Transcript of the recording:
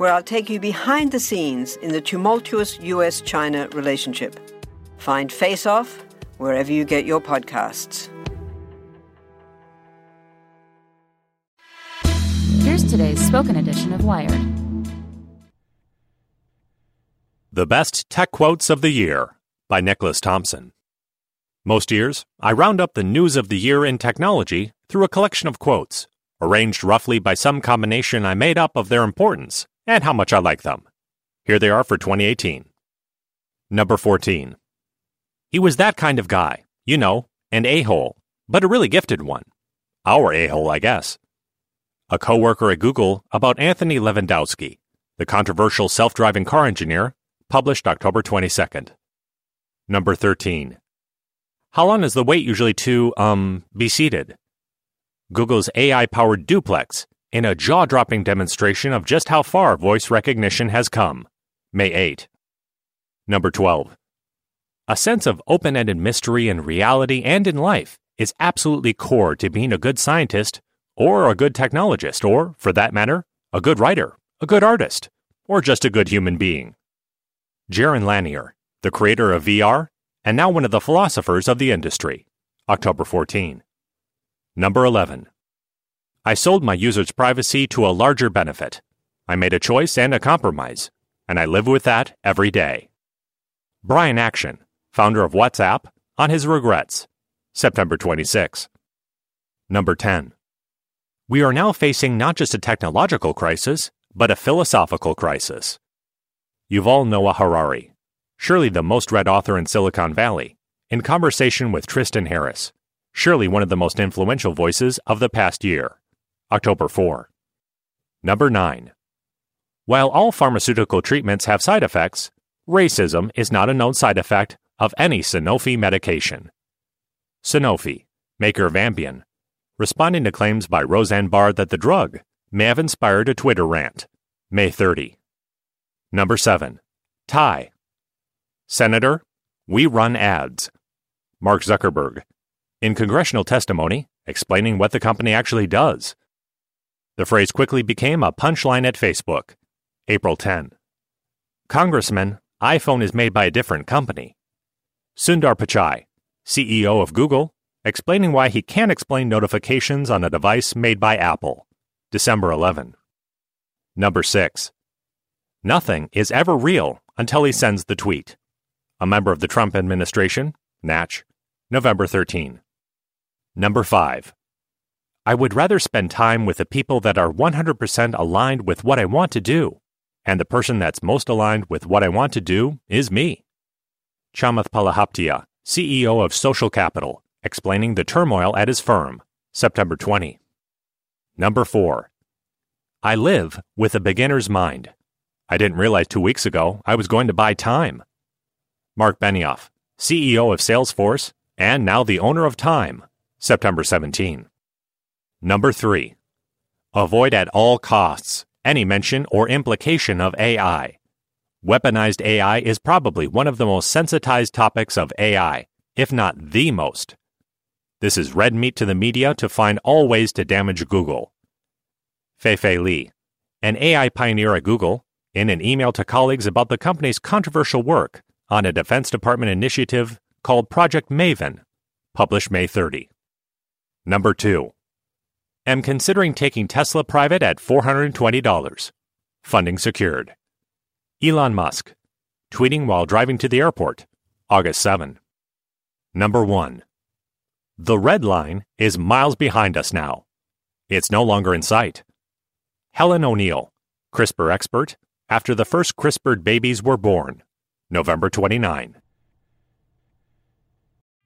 where I'll take you behind the scenes in the tumultuous US China relationship. Find Face Off wherever you get your podcasts. Here's today's spoken edition of Wired. The Best Tech Quotes of the Year by Nicholas Thompson. Most years, I round up the news of the year in technology through a collection of quotes, arranged roughly by some combination I made up of their importance and how much I like them. Here they are for 2018. Number 14. He was that kind of guy, you know, an a hole, but a really gifted one. Our a hole, I guess. A coworker at Google about Anthony Levandowski, the controversial self driving car engineer, published October 22nd. Number 13. How long is the wait usually to, um, be seated? Google's AI powered duplex in a jaw dropping demonstration of just how far voice recognition has come. May 8. Number 12. A sense of open ended mystery in reality and in life is absolutely core to being a good scientist, or a good technologist, or, for that matter, a good writer, a good artist, or just a good human being. Jaron Lanier, the creator of VR, and now one of the philosophers of the industry. October 14. Number 11. I sold my users' privacy to a larger benefit. I made a choice and a compromise, and I live with that every day. Brian Acton, founder of WhatsApp, on his regrets. September 26. Number 10. We are now facing not just a technological crisis, but a philosophical crisis. You've all know Yuval Noah Harari, surely the most read author in Silicon Valley, in conversation with Tristan Harris, surely one of the most influential voices of the past year. October 4. Number 9. While all pharmaceutical treatments have side effects, racism is not a known side effect of any Sanofi medication. Sanofi, maker of Ambien, responding to claims by Roseanne Barr that the drug may have inspired a Twitter rant. May 30. Number 7. Tie. Senator, we run ads. Mark Zuckerberg, in congressional testimony explaining what the company actually does. The phrase quickly became a punchline at Facebook. April 10. Congressman, iPhone is made by a different company. Sundar Pichai, CEO of Google, explaining why he can't explain notifications on a device made by Apple. December 11. Number 6. Nothing is ever real until he sends the tweet. A member of the Trump administration, Natch, November 13. Number 5. I would rather spend time with the people that are 100% aligned with what I want to do, and the person that's most aligned with what I want to do is me. Chamath Palihapitiya, CEO of Social Capital, explaining the turmoil at his firm, September 20. Number 4. I live with a beginner's mind. I didn't realize two weeks ago I was going to buy time. Mark Benioff, CEO of Salesforce, and now the owner of Time, September 17. Number 3. Avoid at all costs any mention or implication of AI. Weaponized AI is probably one of the most sensitized topics of AI, if not the most. This is red meat to the media to find all ways to damage Google. Fei-Fei Li, an AI pioneer at Google, in an email to colleagues about the company's controversial work on a Defense Department initiative called Project Maven, published May 30. Number 2. Am considering taking Tesla private at $420. Funding secured. Elon Musk, tweeting while driving to the airport, August 7. Number 1. The red line is miles behind us now. It's no longer in sight. Helen O'Neill, CRISPR expert, after the first CRISPRed babies were born, November 29.